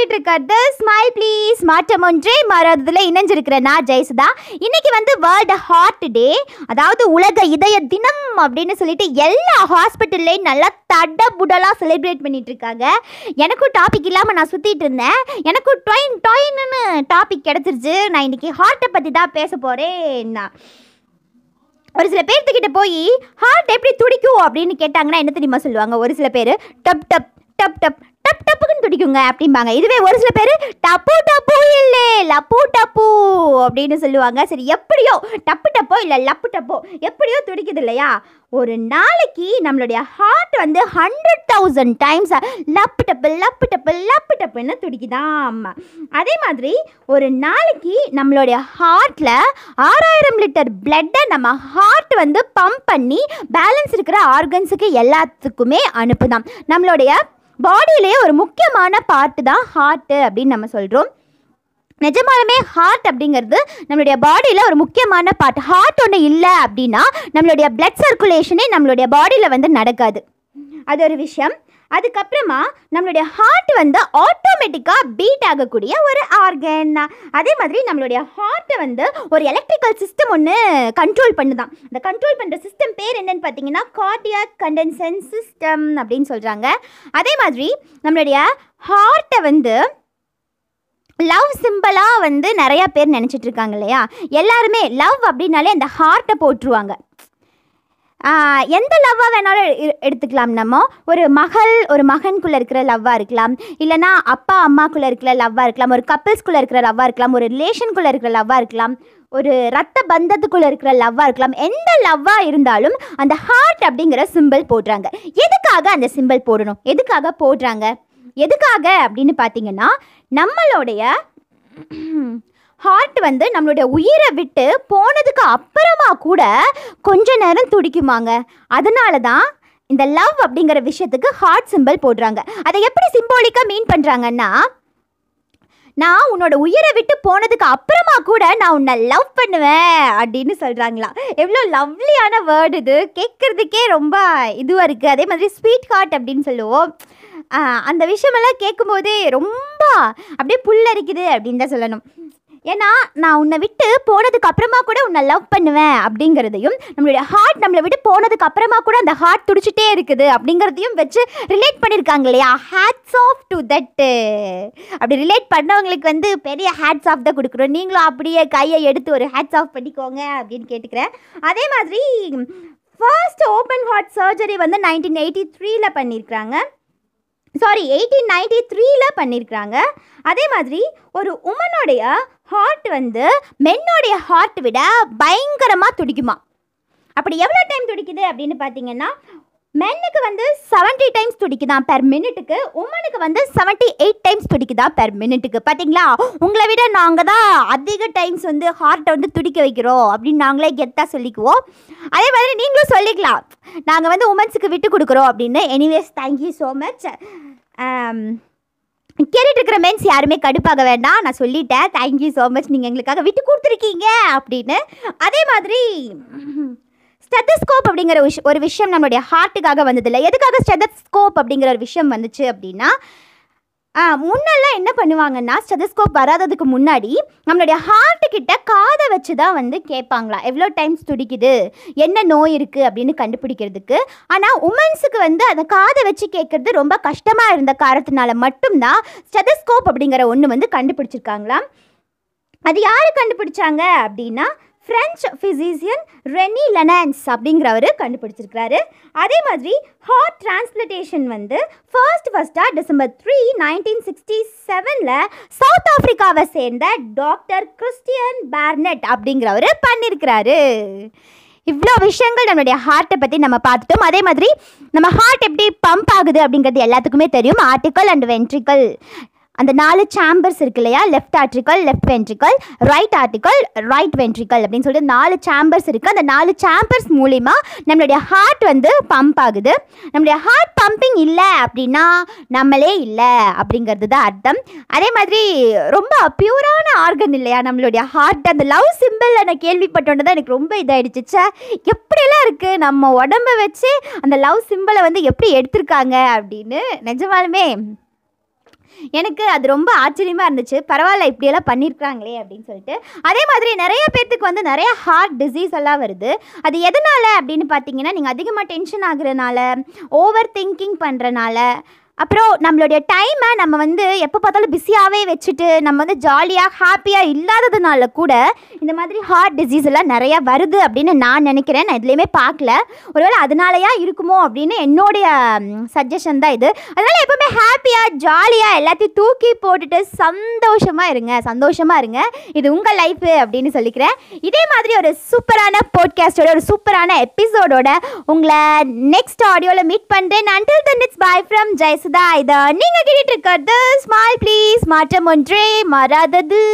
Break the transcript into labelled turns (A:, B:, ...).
A: கேட்டுட்டு இருக்கிறது smile please மாற்றம் ஒன்றே மாறாததுல இணைஞ்சிருக்கிற நான் ஜெயசுதா. இன்னைக்கு வந்து வேர்ல்டு ஹார்ட் டே அதாவது உலக இதய தினம் அப்படின்னு சொல்லிட்டு எல்லா ஹாஸ்பிட்டல்லையும் நல்லா தடபுடலாக செலிப்ரேட் பண்ணிட்டு இருக்காங்க எனக்கும் டாபிக் இல்லாமல் நான் சுற்றிட்டு இருந்தேன். எனக்கும் டொயின் டொயின்னு டாபிக் கிடச்சிருச்சு. நான் இன்னைக்கு ஹார்ட்டை பற்றி தான் பேச போகிறேன் ஒரு சில பேர்த்துக்கிட்ட போய் ஹார்ட் எப்படி துடிக்கும்? அப்படின்னு கேட்டாங்கன்னா என்ன தெரியுமா சொல்லுவாங்க? ஒரு சில பேர் டப் டப் டப் டப் டப் டப்புக்குன்னு துடிக்குங்க அப்படிம்பாங்க. இதுவே ஒரு சில பேர் டப்பு டப்பு இல்லை லப்பு டப்பு அப்படின்னு சொல்லுவாங்க. சரி எப்படியோ டப்பு டப்போ இல்லை லப்பு டப்போ எப்படியோ துடிக்குது இல்லையா? ஒரு நாளைக்கு நம்மளுடைய ஹார்ட் வந்து ஹண்ட்ரட் தௌசண்ட் டைம்ஸ் லப்பு டப்பு லப்பு டப்பு லப்பு டப்புன்னு துடிக்குதாம் அதே மாதிரி ஒரு நாளைக்கு நம்மளுடைய ஹார்ட்டில் ஆறாயிரம் லிட்டர் பிளட்டை நம்ம ஹார்ட் வந்து பம்ப் பண்ணி பேலன்ஸ் இருக்கிற ஆர்கன்ஸுக்கு எல்லாத்துக்குமே அனுப்புதான் நம்மளுடைய பாடியிலேயே ஒரு முக்கியமான பார்ட்டு தான் ஹார்ட்டு அப்படின்னு நம்ம சொல்கிறோம் நிஜமாலுமே ஹார்ட் அப்படிங்கிறது நம்மளுடைய பாடியில் ஒரு முக்கியமான பார்ட் ஹார்ட் ஒன்று இல்லை அப்படின்னா நம்மளுடைய பிளட் சர்க்குலேஷனே நம்மளுடைய பாடியில் வந்து நடக்காது. அது ஒரு விஷயம். அதுக்கப்புறமா நம்மளுடைய ஹார்ட் வந்து ஆட்டோமேட்டிக்காக பீட் ஆகக்கூடிய ஒரு ஆர்கன் அதே மாதிரி நம்மளுடைய ஹார்ட்டை வந்து ஒரு எலக்ட்ரிக்கல் சிஸ்டம் ஒன்று கண்ட்ரோல் பண்ணுதான். இந்த கண்ட்ரோல் பண்ணுற சிஸ்டம் பேர் என்னன்னு பார்த்தீங்கன்னா கார்டியாக் கண்டென்சன் சிஸ்டம் அப்படின்னு சொல்கிறாங்க அதே மாதிரி நம்மளுடைய ஹார்ட்டை வந்து லவ் சிம்பிளாக வந்து நிறையா பேர் நினச்சிட்ருக்காங்க இல்லையா? எல்லாருமே லவ் அப்படின்னாலே அந்த ஹார்ட்டை போட்டுருவாங்க எந்த லவ்வாக வேணாலும் எ- எடுத்துக்கலாம் நம்ம. ஒரு மகள் ஒரு மகனுக்குள்ளே இருக்கிற லவ்வாக இருக்கலாம். இல்லைனா அப்பா அம்மாக்குள்ளே இருக்கிற லவ்வாக இருக்கலாம். ஒரு கப்பிள்ஸ்குள்ளே இருக்கிற லவ்வாக இருக்கலாம். ஒரு ரிலேஷனுக்குள்ளே இருக்கிற லவ்வாக இருக்கலாம். ஒரு ரத்த பந்தத்துக்குள்ளே இருக்கிற லவ்வாக இருக்கலாம். எந்த லவ்வாக இருந்தாலும் அந்த ஹார்ட் அப்படிங்கிற சிம்பிள் போடுறாங்க. எதுக்காக அந்த சிம்பிள் போடணும்? எதுக்காக போடுறாங்க? எதுக்காக அப்படின்னு பார்த்தீங்கன்னா நம்மளுடைய ஹார்ட் வந்து நம்மளுடைய உயிரை விட்டு போனதுக்கு அப்புறமா கூட கொஞ்ச நேரம் துடிக்குமாங்க. அதனால தான் இந்த லவ் அப்படிங்கிற விஷயத்துக்கு ஹார்ட் சிம்பிள் போடுறாங்க. அதை எப்படி சிம்பாலிக்காக மீன் பண்ணுறாங்கன்னா நான் உன்னோட உயிரை விட்டு போனதுக்கு அப்புறமா கூட நான் உன்னை லவ் பண்ணுவேன் அப்படின்னு சொல்கிறாங்களா எவ்வளோ லவ்லியான வேர்டு இது. கேட்குறதுக்கே ரொம்ப இதுவாக இருக்குது அதே மாதிரி ஸ்வீட் ஹார்ட் அப்படின்னு சொல்லுவோம். அந்த விஷயமெல்லாம் கேட்கும்போதே ரொம்ப அப்படியே புல்லரிக்குது அப்படின்னு தான் சொல்லணும். ஏன்னா நான் உன்னை விட்டு போனதுக்கு அப்புறமா கூட உன்னை லவ் பண்ணுவேன் அப்படிங்கிறதையும் நம்மளுடைய ஹார்ட் நம்மளை விட்டு போனதுக்கு அப்புறமா கூட அந்த ஹார்ட் துடிச்சிட்டே இருக்குது அப்படிங்கிறதையும் வச்சு ரிலேட் பண்ணியிருக்காங்க இல்லையா? ஹேட்ஸ் ஆஃப் டு தட் அப்படி ரிலேட் பண்ணவங்களுக்கு வந்து பெரிய ஹேட்ஸ் ஆஃப் தான் கொடுக்குறோம். நீங்களும் அப்படியே கையை எடுத்து ஒரு ஹேட்ஸ் ஆஃப் பண்ணிக்கோங்க அப்படின்னு கேட்டுக்கிறேன். அதே மாதிரி ஃபர்ஸ்ட் ஓப்பன் ஹார்ட் சர்ஜரி வந்து நைன்டீன் எயிட்டி த்ரீல பண்ணியிருக்கிறாங்க சாரி எயிட்டீன் நைன்டி த்ரீல பண்ணியிருக்கிறாங்க அதே மாதிரி ஒரு உமனுடைய ஹார்ட் வந்து மென்னோடைய ஹார்ட் விட பயங்கரமாக துடிக்குமா? அப்படி எவ்வளோ டைம் துடிக்குது அப்படின்னு பார்த்தீங்கன்னா மென்னுக்கு வந்து 70 டைம்ஸ் துடிக்குதான் பெர் மினிட்டுக்கு உமனுக்கு வந்து 78 எயிட் டைம்ஸ் துடிக்குதான் பெர் மினிட்டுக்கு பார்த்தீங்களா உங்களை விட நாங்கள் தான் அதிக டைம்ஸ் வந்து ஹார்ட்டை வந்து துடிக்க வைக்கிறோம் அப்படின்னு நாங்களே கெத்தாக சொல்லிக்குவோம். அதே மாதிரி நீங்களும் சொல்லிக்கலாம். நாங்கள் வந்து உமன்ஸுக்கு விட்டு கொடுக்குறோம் அப்படின்னு. எனிவேஸ் தேங்க்யூ ஸோ மச் கேட்டுட்டு இருக்கிற மென்ஸ் யாருமே கடுப்பாக வேண்டாம். நான் சொல்லிட்டேன். தேங்க்யூ ஸோ மச் நீங்கள் எங்களுக்காக விட்டு கொடுத்துருக்கீங்க அப்படின்னு. அதே மாதிரி ஸ்டெத்தஸ்கோப் அப்படிங்கிற விஷ் ஒரு விஷயம் நம்மளுடைய ஹார்ட்டுக்காக வந்ததில்லை. எதுக்காக ஸ்டெதஸ்கோப் அப்படிங்கிற ஒரு விஷயம் வந்துச்சு அப்படின்னா முன்னெல்லாம் என்ன பண்ணுவாங்கன்னா ஸ்டெதஸ்கோப் வராததுக்கு முன்னாடி நம்மளுடைய ஹார்ட்டுக்கிட்ட காதை வச்சு தான் வந்து கேட்பாங்களா? எவ்வளோ டைம்ஸ் துடிக்குது? என்ன நோய் இருக்குது அப்படின்னு கண்டுபிடிக்கிறதுக்கு. ஆனால் உமன்ஸுக்கு வந்து அந்த காதை வச்சு கேட்குறது ரொம்ப கஷ்டமாக இருந்த காரணத்தினால மட்டும்தான் ஸ்டெதஸ்கோப் அப்படிங்கிற ஒன்று வந்து கண்டுபிடிச்சிருக்காங்களாம். அது யார் கண்டுபிடிச்சாங்க அப்படின்னா ஃப்ரெஞ்ச் ஃபிசிசியன் ரெனி லெனான்ஸ் அப்படிங்கிறவர் கண்டுபிடிச்சிருக்கிறாரு. அதே மாதிரி ஹார்ட் டிரான்ஸ்பிளேஷன் வந்து ஃபர்ஸ்ட் ஃபர்ஸ்ட்டாக டிசம்பர் த்ரீ நைன்டீன் சிக்ஸ்டி செவனில் சவுத் ஆஃப்ரிக்காவை சேர்ந்த டாக்டர் கிறிஸ்டியன் பேர்னட் அப்படிங்கிறவர் பண்ணியிருக்கிறாரு இவ்வளோ விஷயங்கள் நம்மளுடைய ஹார்ட்டை பற்றி நம்ம பார்த்துட்டோம். அதே மாதிரி நம்ம ஹார்ட் எப்படி பம்ப் ஆகுது அப்படிங்கிறது எல்லாத்துக்குமே தெரியும். ஆர்டிக்கல் அண்ட் வென்ட்ரிக்கல் அந்த நாலு சாம்பர்ஸ் இருக்கு இல்லையா? Left atrial left ventricle right atrial right ventricle அப்படின்னு சொல்லிட்டு நாலு சாம்பர்ஸ் இருக்குது அந்த நாலு சாம்பர்ஸ் மூலிமா நம்மளுடைய ஹார்ட் வந்து பம்ப் ஆகுது. நம்மளுடைய ஹார்ட் பம்பிங் இல்லை அப்படின்னா நம்மளே இல்லை அப்படிங்கிறது தான் அர்த்தம். அதே மாதிரி ரொம்ப பியூரான ஆர்கன் இல்லையா? நம்மளுடைய ஹார்ட் அந்த லவ் சிம்பிள் நான் கேள்விப்பட்டோன்னு தான் எனக்கு ரொம்ப இதாயிடுச்சு. ச்சே எப்படியெல்லாம் இருக்குது நம்ம உடம்ப வச்சு அந்த லவ் சிம்பிளை வந்து எப்படி எடுத்திருக்காங்க அப்படின்னு? நிஜமாலுமே எனக்கு அது ரொம்ப ஆச்சரியமாக இருந்துச்சு. பரவாயில்ல இப்படியெல்லாம் பண்ணியிருக்காங்களே அப்படின்னு சொல்லிட்டு. அதே மாதிரி நிறைய பேர்த்துக்கு வந்து நிறைய ஹார்ட் டிசீஸ் எல்லாம் வருது. அது எதனால் அப்படின்னு பார்த்தீங்கன்னா நீங்கள் அதிகமாக டென்ஷன் ஆகுறனால ஓவர் திங்கிங் பண்ணுறனால அப்புறம் நம்மளுடைய டைமை நம்ம வந்து எப்போ பார்த்தாலும் பிஸியாகவே வச்சுட்டு நம்ம வந்து ஜாலியாக ஹாப்பியாக இல்லாததுனால கூட இந்த மாதிரி ஹார்ட் டிசீஸ் எல்லாம் நிறையா வருது அப்படின்னு நான் நினைக்கிறேன். நான் எதுலேயுமே பார்க்கல. ஒருவேளை அதனாலயா இருக்குமோ அப்படின்னு என்னுடைய சஜஷன் தான் இது. அதனால் எப்போவுமே ஹாப்பியாக ஜாலியாக எல்லாத்தையும் தூக்கி போட்டுட்டு சந்தோஷமாக இருங்க சந்தோஷமாக இருங்க. இது உங்கள் லைஃபு அப்படின்னு சொல்லிக்கிறேன். இதே மாதிரி ஒரு சூப்பரான போட்காஸ்டோட ஒரு சூப்பரான எபிசோடோட உங்களை நெக்ஸ்ட் ஆடியோவில் மீட் பண்ணுறேன் until then it's bye from Jayasudha. இதை நீங்கள் கேட்டுட்டு இருக்கிறது ஸ்மால் ப்ளீஸ் மாற்றம் ஒன்றே மாறாதது